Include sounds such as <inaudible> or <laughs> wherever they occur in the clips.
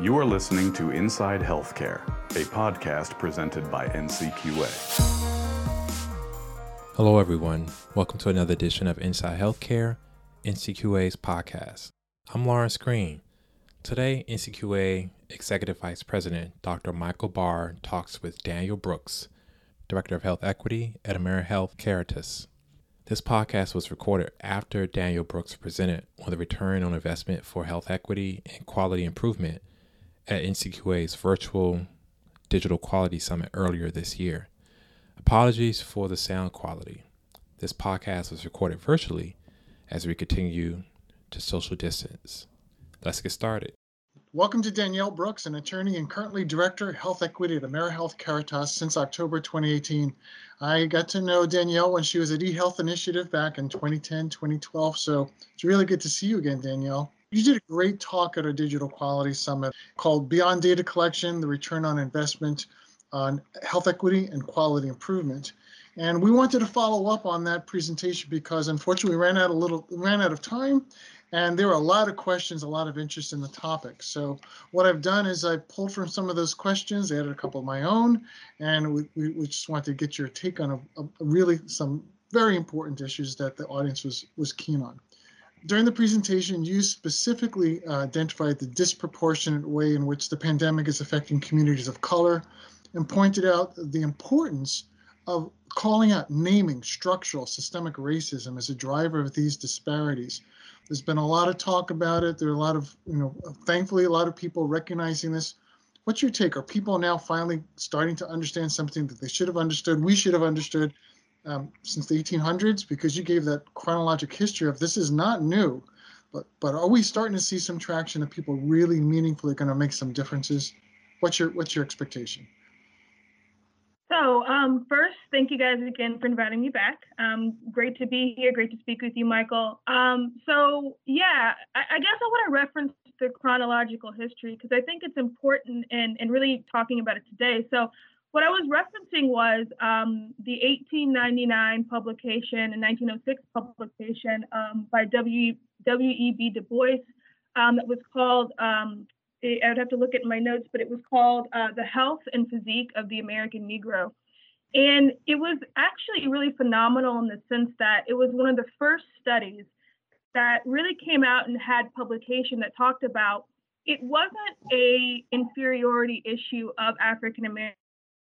You are listening to Inside Healthcare, a podcast presented by NCQA. Hello, everyone. Welcome to another edition of Inside Healthcare, NCQA's podcast. I'm Lawrence Green. Today, NCQA Executive Vice President Dr. Michael Barr talks with Danielle Brooks, Director of Health Equity at AmeriHealth Caritas. This podcast was recorded after Danielle Brooks presented on the return on investment for health equity and quality improvement at NCQA's virtual Digital Quality Summit earlier this year. Apologies for the sound quality. This podcast was recorded virtually as we continue to social distance. Let's get started. Welcome to Danielle Brooks, an attorney and currently Director of Health Equity at AmeriHealth Caritas since October 2018. I got to know Danielle when she was at eHealth Initiative back in 2010, 2012, so it's really good to see you again, Danielle. You did a great talk at our Digital Quality Summit called Beyond Data Collection, the Return on Investment on Health Equity and Quality Improvement. And we wanted to follow up on that presentation because unfortunately we ran out a little ran out of time and there were a lot of questions, a lot of interest in the topic. So what I've done is I pulled from some of those questions, added a couple of my own, and we, we, we just wanted to get your take on a, a really some very important issues that the audience was was keen on. During the presentation, you specifically uh, identified the disproportionate way in which the pandemic is affecting communities of color and pointed out the importance of calling out naming structural systemic racism as a driver of these disparities. There's been a lot of talk about it. There are a lot of, you know, thankfully, a lot of people recognizing this. What's your take? Are people now finally starting to understand something that they should have understood? We should have understood um, since the 1800s because you gave that chronologic history of this is not new, but but are we starting to see some traction of people really meaningfully going to make some differences? What's your what's your expectation? So um, first, thank you guys again for inviting me back. Um, great to be here. Great to speak with you, Michael. Um, so yeah, I, I, guess I want to reference the chronological history because I think it's important and and really talking about it today. So what I was referencing was um, the 1899 publication and 1906 publication um, by W. W.E.B. Du Bois um, that was called, um, I would have to look at my notes, but it was called uh, The Health and Physique of the American Negro. And it was actually really phenomenal in the sense that it was one of the first studies that really came out and had publication that talked about it wasn't a inferiority issue of African American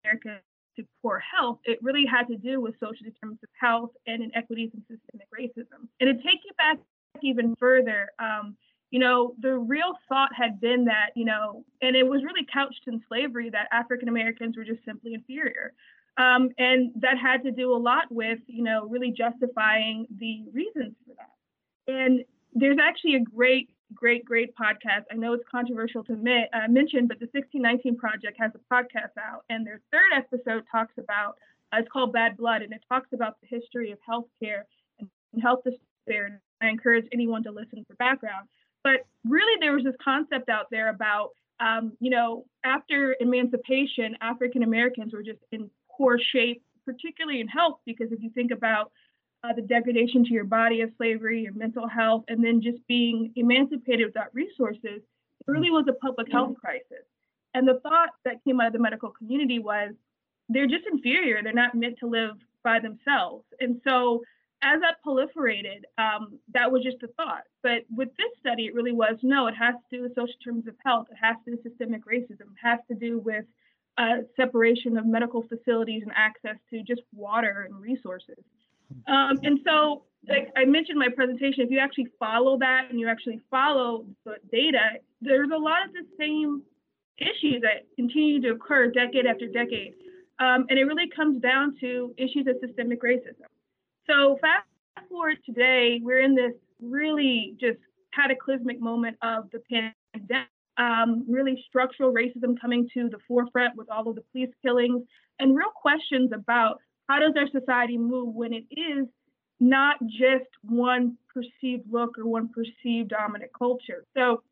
America to poor health, it really had to do with social determinants of health and inequities and systemic racism. And to take you back even further, um, you know, the real thought had been that, you know, and it was really couched in slavery that African Americans were just simply inferior. Um, and that had to do a lot with, you know, really justifying the reasons for that. And there's actually a great great, great podcast. I know it's controversial to mi- uh, mention, but the 1619 Project has a podcast out, and their third episode talks about uh, it's called Bad Blood, and it talks about the history of healthcare and, and health disparity. I encourage anyone to listen for background. But really, there was this concept out there about, um, you know, after emancipation, African Americans were just in poor shape, particularly in health, because if you think about uh, the degradation to your body of slavery, your mental health, and then just being emancipated without resources, it really was a public health crisis. And the thought that came out of the medical community was they're just inferior. They're not meant to live by themselves. And so as that proliferated, um, that was just a thought. But with this study, it really was no, it has to do with social determinants of health. It has to do with systemic racism. It has to do with uh, separation of medical facilities and access to just water and resources. Um, and so, like I mentioned my presentation, if you actually follow that and you actually follow the data, there's a lot of the same issues that continue to occur decade after decade. Um, and it really comes down to issues of systemic racism. So fast forward today, we're in this really just cataclysmic moment of the pandemic. Um, really structural racism coming to the forefront with all of the police killings and real questions about how does our society move when it is not just one perceived look or one perceived dominant culture? So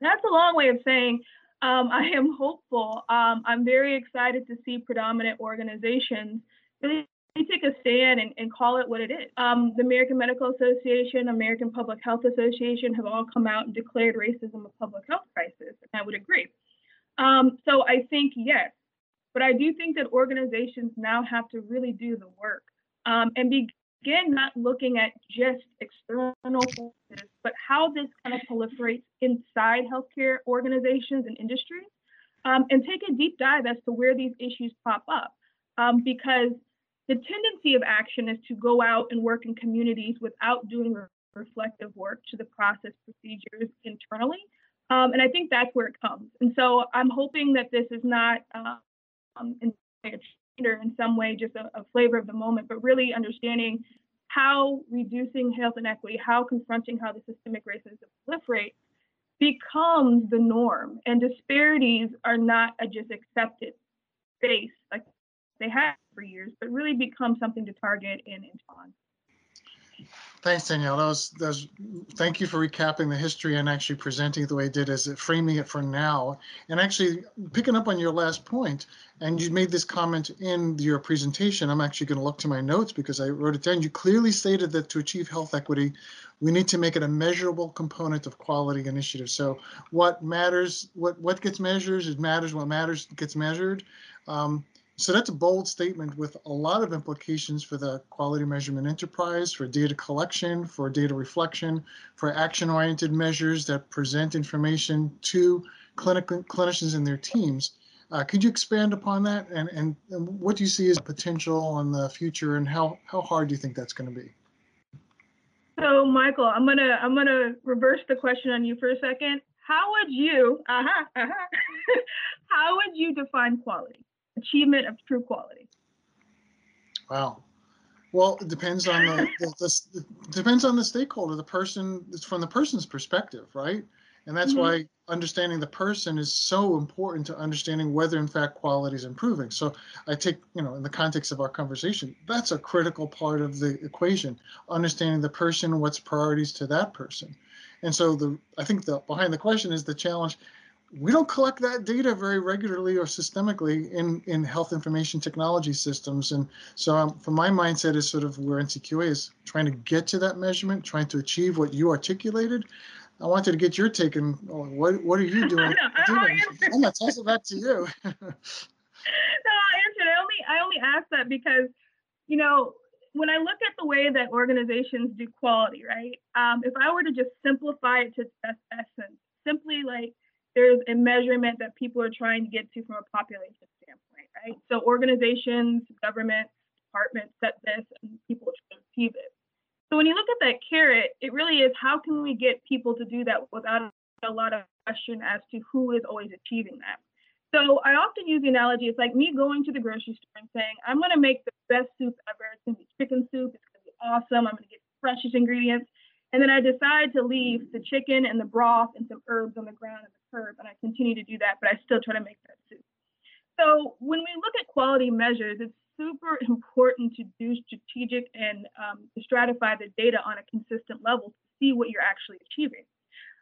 that's a long way of saying um, I am hopeful. Um, I'm very excited to see predominant organizations really take a stand and, and call it what it is. Um, the American Medical Association, American Public Health Association have all come out and declared racism a public health crisis, and I would agree. Um, so I think yes, but I do think that organizations now have to really do the work um, and begin not looking at just external forces, but how this kind of proliferates inside healthcare organizations and industries, um, and take a deep dive as to where these issues pop up. Um, because the tendency of action is to go out and work in communities without doing re- reflective work to the process procedures internally. Um, and I think that's where it comes. And so I'm hoping that this is not um, in, in some way just a, a flavor of the moment, but really understanding how reducing health inequity, how confronting how the systemic racism proliferates becomes the norm. And disparities are not a just accepted space like they have for years, but really become something to target and, and. Thanks, Danielle. That was, that was, thank you for recapping the history and actually presenting it the way it did as it framing it for now. And actually picking up on your last point, and you made this comment in your presentation. I'm actually going to look to my notes because I wrote it down. You clearly stated that to achieve health equity, we need to make it a measurable component of quality initiatives. So what matters, what what gets measured, it matters. What matters gets measured. Um, so that's a bold statement with a lot of implications for the quality measurement enterprise, for data collection, for data reflection, for action-oriented measures that present information to clinic clinicians and their teams. Uh, could you expand upon that and, and, and, what do you see as potential in the future and how, how hard do you think that's going to be? So Michael, I'm gonna I'm gonna reverse the question on you for a second. How would you uh-huh, <laughs> uh-huh, how would you define quality? Achievement of true quality? Wow. Well, it depends on the, the, the, depends on the stakeholder, the person. It's from the person's perspective, right? And that's mm-hmm. why understanding the person is so important to understanding whether, in fact, quality is improving. So I take, you know, in the context of our conversation, that's a critical part of the equation. Understanding the person, what's priorities to that person. And so the I think the behind the question is the challenge we don't collect that data very regularly or systemically in, in health information technology systems. And so um, from my mindset is sort of where NCQA is trying to get to that measurement, trying to achieve what you articulated. I wanted to get your take on oh, what, what are you <laughs> doing? I'm going to toss it back to you. <laughs> <laughs> no, I. I only, I only asked that because, you know, when I look at the way that organizations do quality, right? Um, if I were to just simplify it to its essence, simply like there's a measurement that people are trying to get to from a population standpoint, right? So organizations, governments, departments set this and people achieve it. So when you look at that carrot, it really is how can we get people to do that without a lot of question as to who is always achieving that. So I often use the analogy, it's like me going to the grocery store and saying, I'm gonna make the best soup ever. It's gonna be chicken soup, it's gonna be awesome, I'm gonna get the freshest ingredients. And then I decide to leave the chicken and the broth and some herbs on the ground the and I continue to do that, but I still try to make that soup. So when we look at quality measures, it's super important to do strategic and um, stratify the data on a consistent level to see what you're actually achieving.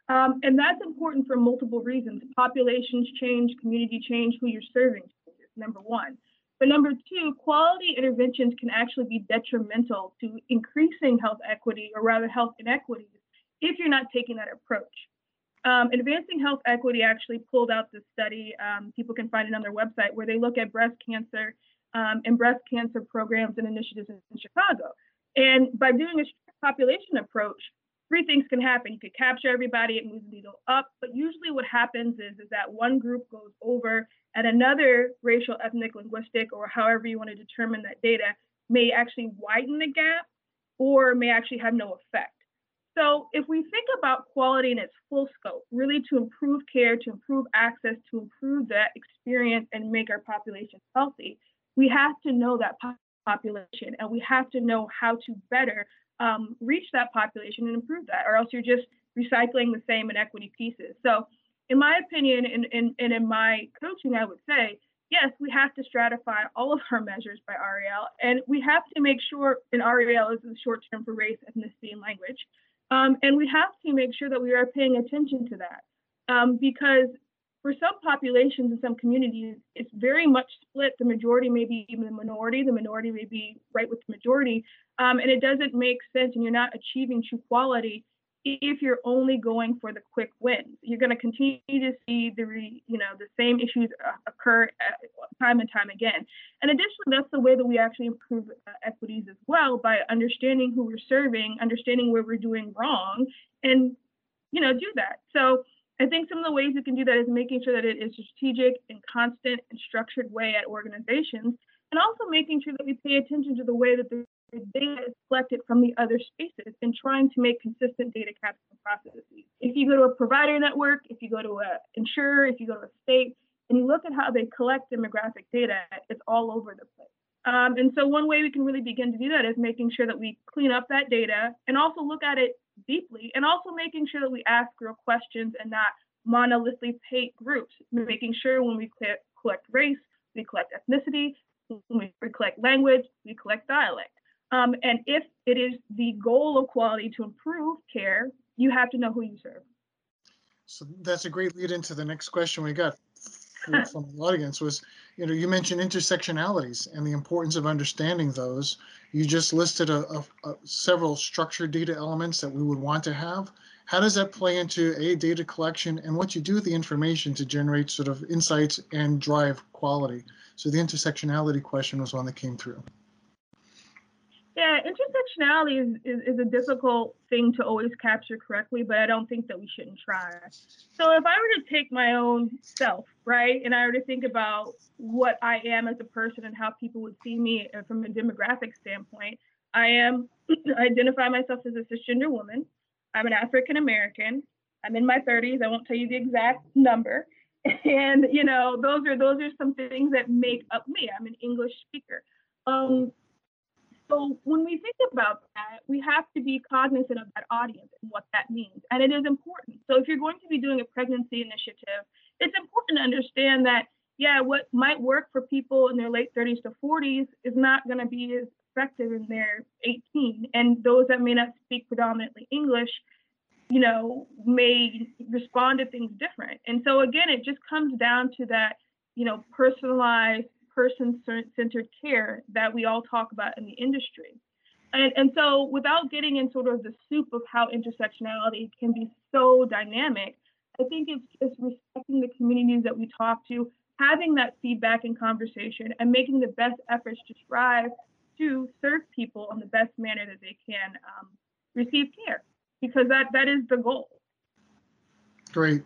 Um, and that's important for multiple reasons. Populations change, community change, who you're serving changes, number one. But number two, quality interventions can actually be detrimental to increasing health equity or rather health inequities if you're not taking that approach. Um, Advancing Health Equity actually pulled out this study. Um, people can find it on their website where they look at breast cancer um, and breast cancer programs and initiatives in, Chicago. And by doing a population approach, three things can happen. You could capture everybody, it moves the needle up, but usually what happens is, is that one group goes over and another racial, ethnic, linguistic, or however you want to determine that data may actually widen the gap or may actually have no effect. So if we think about quality in its full scope, really to improve care, to improve access, to improve that experience and make our population healthy, we have to know that population and we have to know how to better um, reach that population and improve that, or else you're just recycling the same inequity pieces. So in my opinion and, and, and in my coaching, I would say, yes, we have to stratify all of our measures by REL, and we have to make sure, and REL is short term for race, ethnicity, and language. Um, and we have to make sure that we are paying attention to that um, because for some populations in some communities, it's very much split. The majority may be even the minority, the minority may be right with the majority. Um, and it doesn't make sense and you're not achieving true quality if you're only going for the quick wins. You're going to continue to see the re, you know the same issues uh, occur uh, time and time again. And additionally, that's the way that we actually improve uh, equities as well by understanding who we're serving, understanding where we're doing wrong, and you know do that. So I think some of the ways you can do that is making sure that it is strategic and constant and structured way at organizations, and also making sure that we pay attention to the way that the data is collected from the other spaces and trying to make consistent data capture processes. If you go to a provider network, if you go to an insurer, if you go to a state, and you look at how they collect demographic data, it's all over the place. Um, and so one way we can really begin to do that is making sure that we clean up that data and also look at it deeply and also making sure that we ask real questions and not monolithically paint groups, making sure when we collect race, we collect ethnicity, when we collect language, we collect dialect. Um, and if it is the goal of quality to improve care, you have to know who you serve. So that's a great lead into the next question we got from the audience was, you know, you mentioned intersectionalities and the importance of understanding those. You just listed a, a, a, several structured data elements that we would want to have. How does that play into a data collection and what you do with the information to generate sort of insights and drive quality? So the intersectionality question was one that came through. Yeah, intersectionality is, is, is, a difficult thing to always capture correctly, but I don't think that we shouldn't try. So if I were to take my own self, right, and I were to think about what I am as a person and how people would see me uh, from a demographic standpoint, I am <clears throat> I identify myself as a cisgender woman. I'm an African American. I'm in my 30s. I won't tell you the exact number. <laughs> And you know, those are those are some things that make up me. I'm an English speaker. Um, so when we think about that, we have to be cognizant of that audience and what that means. And it is important. So if you're going to be doing a pregnancy initiative, it's important to understand that, yeah, what might work for people in their late 30s to 40s is not going to be as effective in their 18. And those that may not speak predominantly English, you know, may respond to things different. And so again, it just comes down to that, you know, personalized person-centered care that we all talk about in the industry. And, and so without getting in sort of the soup of how intersectionality can be so dynamic, I think it's just respecting the communities that we talk to, having that feedback and conversation, and making the best efforts to strive to serve people in the best manner that they can um, receive care, because that that is the goal. Great.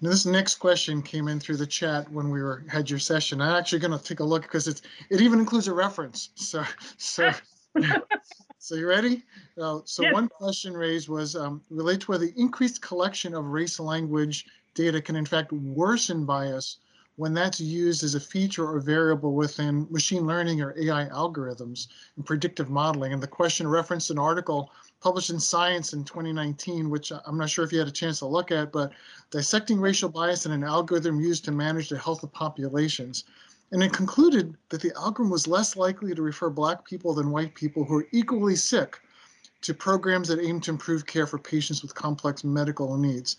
Now, this next question came in through the chat when we were had your session. I'm actually going to take a look because it's it even includes a reference. So so <laughs> so you ready? Uh, so yes. one question raised was um, relate to whether the increased collection of race language data can in fact worsen bias when that's used as a feature or variable within machine learning or AI algorithms and predictive modeling. And the question referenced an article published in Science in 2019, which I'm not sure if you had a chance to look at, but dissecting racial bias in an algorithm used to manage the health of populations. And it concluded that the algorithm was less likely to refer Black people than white people who are equally sick to programs that aim to improve care for patients with complex medical needs.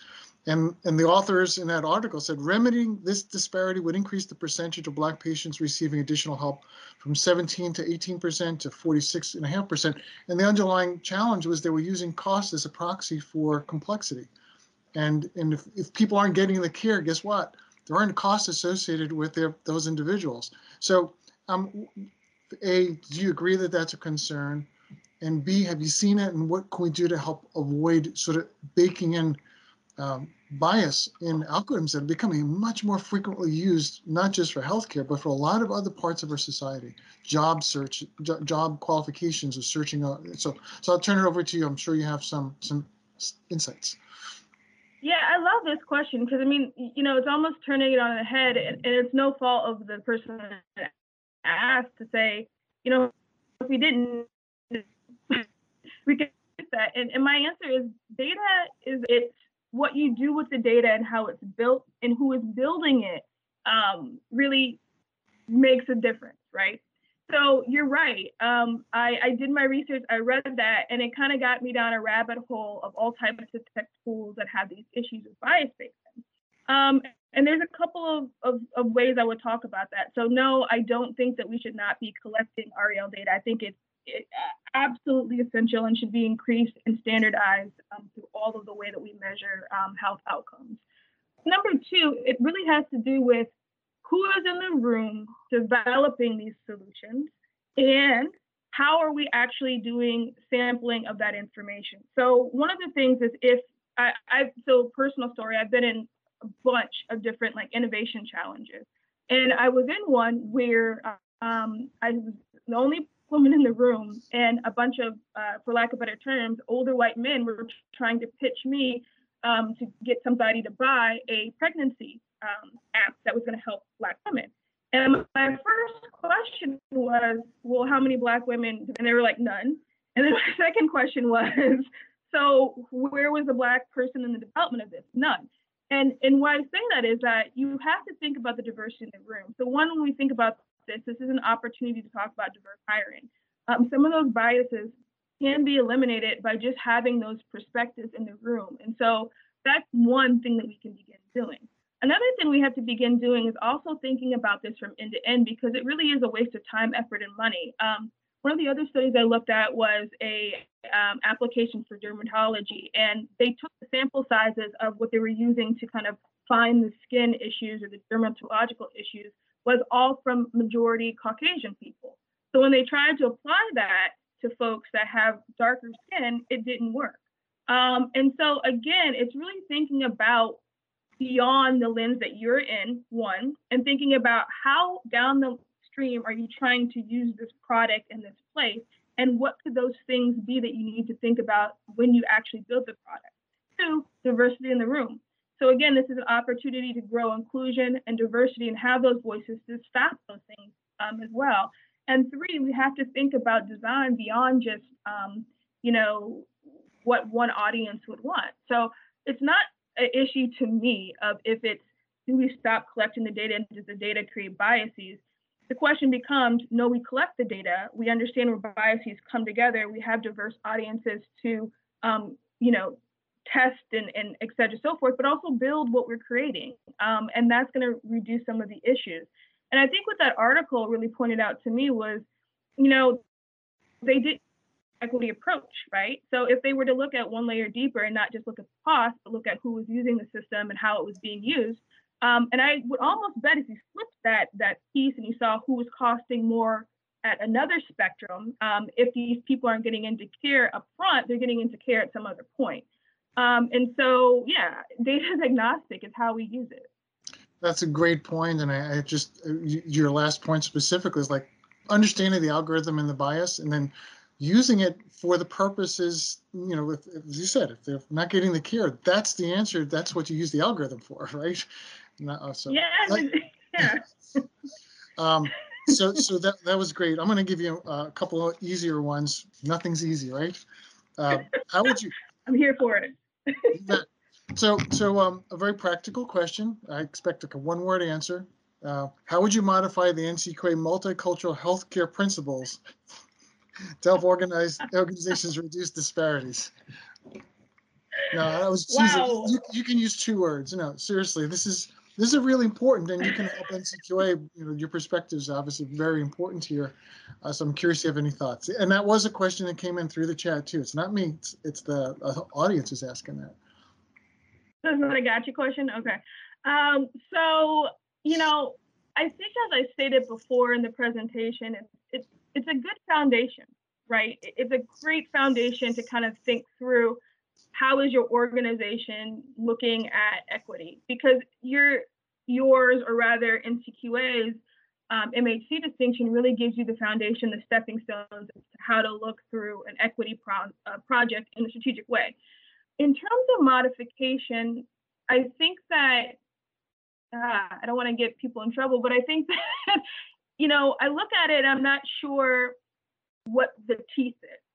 And, and the authors in that article said remedying this disparity would increase the percentage of Black patients receiving additional help from 17 to 18% to 46.5%. And the underlying challenge was they were using cost as a proxy for complexity. And, and if, if people aren't getting the care, guess what? There aren't costs associated with their, those individuals. So, um, A, do you agree that that's a concern? And B, have you seen it? And what can we do to help avoid sort of baking in um, bias in algorithms that are becoming much more frequently used, not just for healthcare, but for a lot of other parts of our society. Job search, jo job qualifications are searching out. So, so I'll turn it over to you. I'm sure you have some some insights. Yeah, I love this question because I mean, you know, it's almost turning it on the head, and, and it's no fault of the person asked to say, you know, if we didn't, we could that. And, and my answer is data is it's what you do with the data and how it's built and who is building it um, really makes a difference, right? So you're right. Um, I, I, did my research, I read that, and it kind of got me down a rabbit hole of all types of tech tools that have these issues with bias based. Um, and there's a couple of, of, of, ways I would talk about that. So no, I don't think that we should not be collecting REL data. I think it's it, absolutely essential and should be increased and standardized um, through all of the way that we measure um, health outcomes. Number two, it really has to do with who is in the room developing these solutions and how are we actually doing sampling of that information. So one of the things is if I, I so personal story, I've been in a bunch of different like innovation challenges. And I was in one where um, I was the only woman in the room, and a bunch of, uh, for lack of better terms, older white men were trying to pitch me um, to get somebody to buy a pregnancy um, app that was going to help Black women. And my first question was, well, how many Black women? And they were like, none. And then <laughs> my second question was, so where was the Black person in the development of this? None. And and why I say that is that you have to think about the diversity in the room. So one, when we think about this, is an opportunity to talk about diverse hiring. Um, some of those biases can be eliminated by just having those perspectives in the room. And so that's one thing that we can begin doing. Another thing we have to begin doing is also thinking about this from end to end because it really is a waste of time, effort, and money. Um, one of the other studies I looked at was a um, application for dermatology, and they took the sample sizes of what they were using to kind of find the skin issues or the dermatological issues was all from majority Caucasian people. So when they tried to apply that to folks that have darker skin, it didn't work. Um, and so again, it's really thinking about beyond the lens that you're in, one, and thinking about how down the stream are you trying to use this product in this place, and what could those things be that you need to think about when you actually build the product. Two, diversity in the room. So again, this is an opportunity to grow inclusion and diversity and have those voices to stop those things um, as well. And three, we have to think about design beyond just, um, you know, what one audience would want. So it's not an issue to me of if it's do we stop collecting the data and does the data create biases? The question becomes, no, we collect the data, we understand where biases come together, we have diverse audiences to, um, you know, test and, and et cetera, so forth, but also build what we're creating. Um, and that's going to reduce some of the issues. And I think what that article really pointed out to me was, you know, they did equity approach, right? So if they were to look at one layer deeper and not just look at the cost, but look at who was using the system and how it was being used. Um, and I would almost bet if you flipped that that piece and you saw who was costing more at another spectrum, um, if these people aren't getting into care up front, they're getting into care at some other point. Um, and so, yeah, data is <laughs> agnostic is how we use it. That's a great point, and I, I just uh, your last point specifically is like understanding the algorithm and the bias, and then using it for the purposes, you know, if, as you said, if they're not getting the care, that's the answer. That's what you use the algorithm for, <laughs> right? Not, uh, so, yeah, <laughs> yeah. um, so, so that that was great. I'm going to give you a couple of easier ones. Nothing's easy, right? Uh, how would you? I'm here for it. So, so um, a very practical question. I expect a one-word answer. Uh, how would you modify the NCQA multicultural healthcare principles to help organize organizations reduce disparities? No, that was wow. you, you, can use two words. No, seriously, this is this is really important, and you can help NCQA. You know, your perspective is obviously very important here. Uh, so I'm curious if you have any thoughts. And that was a question that came in through the chat too. It's not me. It's, it's the uh, audience is asking that. That's not a gotcha question. Okay. Um, so you know, I think as I stated before in the presentation, it's it's, it's a good foundation, right? It's a great foundation to kind of think through how is your organization looking at equity? Because your yours, or rather NCQA's um, MHC distinction really gives you the foundation, the stepping stones to how to look through an equity pro- uh, project in a strategic way. In terms of modification, I think that uh, I don't want to get people in trouble, but I think <laughs> that you know I look at it, I'm not sure what the teeth is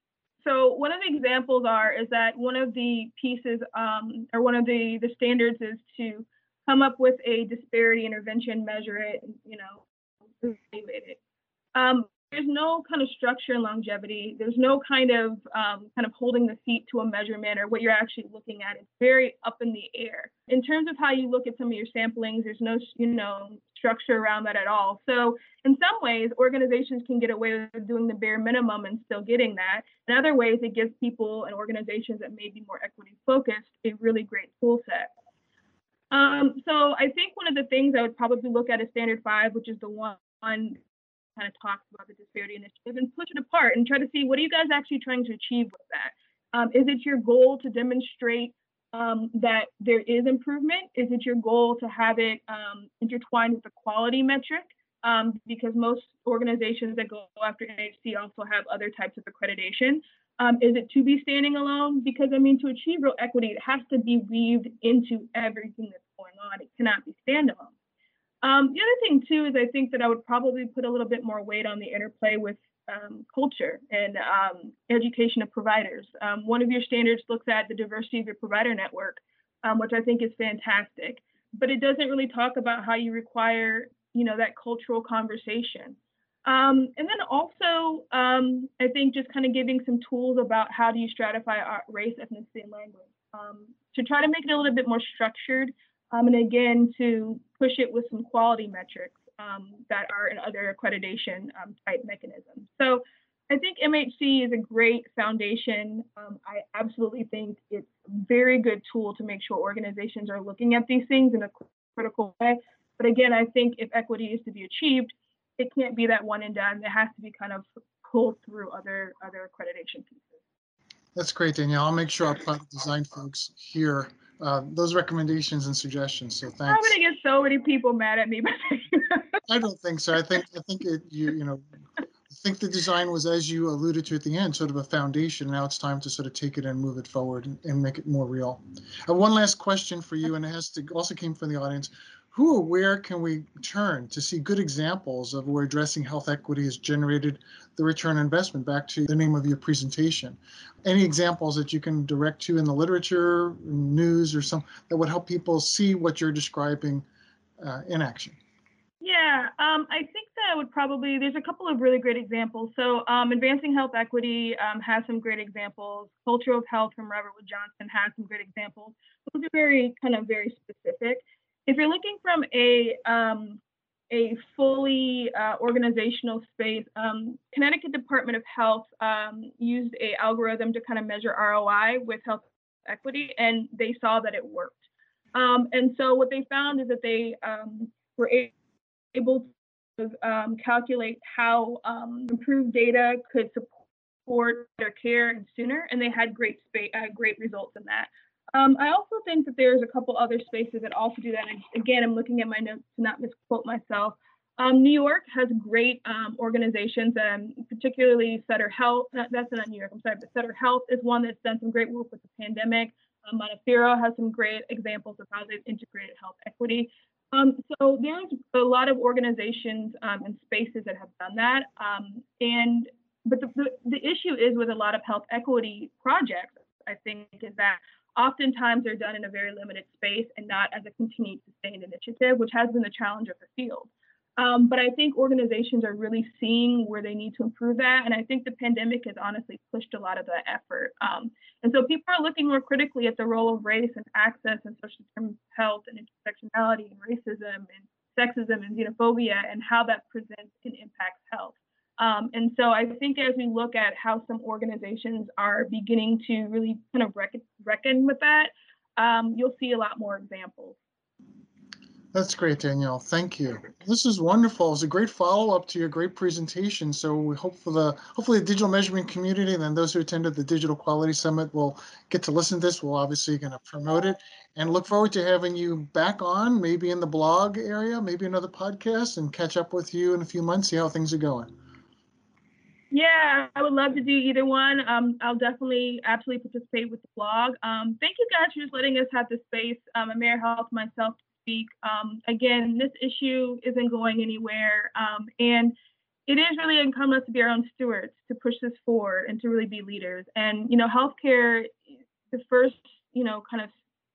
so one of the examples are is that one of the pieces um, or one of the the standards is to come up with a disparity intervention, measure it, you know, evaluate it. Um, there's no kind of structure and longevity. There's no kind of um, kind of holding the feet to a measurement or what you're actually looking at. It's very up in the air. In terms of how you look at some of your samplings, there's no you know structure around that at all. So in some ways, organizations can get away with doing the bare minimum and still getting that. In other ways, it gives people and organizations that may be more equity focused a really great tool set. Um, so I think one of the things I would probably look at is standard five, which is the one kind of talks about the disparity initiative and push it apart and try to see what are you guys actually trying to achieve with that? Um, is it your goal to demonstrate um, that there is improvement? Is it your goal to have it um, intertwined with the quality metric? Um, because most organizations that go after MHC also have other types of accreditation. Um, is it to be standing alone? Because I mean, to achieve real equity, it has to be weaved into everything that's going on. It cannot be standalone. Um, the other thing too is I think that I would probably put a little bit more weight on the interplay with um, culture and um, education of providers. Um, one of your standards looks at the diversity of your provider network, um, which I think is fantastic, but it doesn't really talk about how you require, you know, that cultural conversation. Um, and then also, I think just kind of giving some tools about how do you stratify race, ethnicity, and language to try to make it a little bit more structured um, and again, to push it with some quality metrics um, that are in other accreditation um, type mechanisms. So I think MHC is a great foundation. Um, I absolutely think it's a very good tool to make sure organizations are looking at these things in a critical way. But again, I think if equity is to be achieved, it can't be that one and done. It has to be kind of pulled through other other accreditation pieces. That's great, Danielle. I'll make sure our product design folks hear uh, those recommendations and suggestions. So thanks. I'm gonna get so many people mad at me. I don't think so. I think I think it you you know I think the design was as you alluded to at the end, sort of a foundation. Now it's time to sort of take it and move it forward and, and make it more real. I have one last question for you, and it has to also came from the audience who or where can we turn to see good examples of where addressing health equity has generated the return investment back to the name of your presentation any examples that you can direct to in the literature news or some that would help people see what you're describing uh, in action yeah, um, I think that I would probably, there's a couple of really great examples. So um, Advancing Health Equity um, has some great examples. Culture of Health from Robert Wood Johnson has some great examples. Those are very kind of very specific if you're looking from a um, a fully uh, organizational space, um, Connecticut Department of Health um, used a algorithm to kind of measure ROI with health equity, and they saw that it worked. Um, and so what they found is that they um, were able to um, calculate how improved data could support their care and sooner, and they had great uh, great results in that. Um, I also think that there's a couple other spaces that also do that. And again, I'm looking at my notes to not misquote myself. Um, New York has great um, organizations, and particularly Sutter Health. That's not New York, I'm sorry, but Sutter Health is one that's done some great work with the pandemic. Um, Montefiore has some great examples of how they've integrated health equity. Um, so there's a lot of organizations um, and spaces that have done that. Um, and but the, the, the issue is with a lot of health equity projects, I think, is that oftentimes they're done in a very limited space and not as a continued sustained initiative, which has been the challenge of the field. Um, but I think organizations are really seeing where they need to improve that. And I think the pandemic has honestly pushed a lot of that effort. Um, and so people are looking more critically at the role of race and access and social terms health and intersectionality and racism and sexism and xenophobia and how that presents and impacts health. Um, and so I think as we look at how some organizations are beginning to really kind of reckon, reckon with that, um, you'll see a lot more examples. That's great, Danielle. Thank you. This is wonderful. It's a great follow-up to your great presentation. So we hope for the hopefully the digital measurement community and then those who attended the Digital Quality Summit will get to listen to this. We'll obviously going to promote it and look forward to having you back on, maybe in the blog area, maybe another podcast, and catch up with you in a few months, see how things are going. Yeah, I would love to do either one. Um, I'll definitely absolutely participate with the blog. Um, thank you guys for just letting us have the space, um, AmeriHealth, myself, to speak. Um, again, this issue isn't going anywhere, um, and it is really incumbent us to be our own stewards to push this forward and to really be leaders. And you know, healthcare, the first you know kind of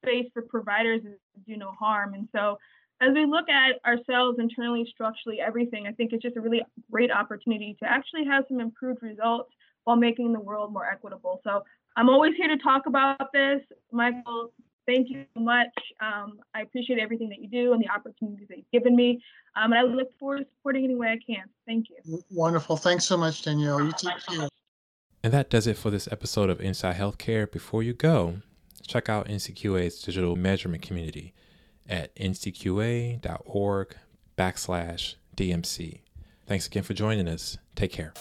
space for providers is do no harm, and so as we look at ourselves internally, structurally, everything, I think it's just a really great opportunity to actually have some improved results while making the world more equitable. So I'm always here to talk about this. Michael, thank you so much. Um, I appreciate everything that you do and the opportunities that you've given me. Um, and I look forward to supporting any way I can. Thank you. Wonderful. Thanks so much, Danielle. You take care. And that does it for this episode of Inside Healthcare. Before you go, check out NCQA's digital measurement community at ncqa.org backslash DMC. Thanks again for joining us. Take care.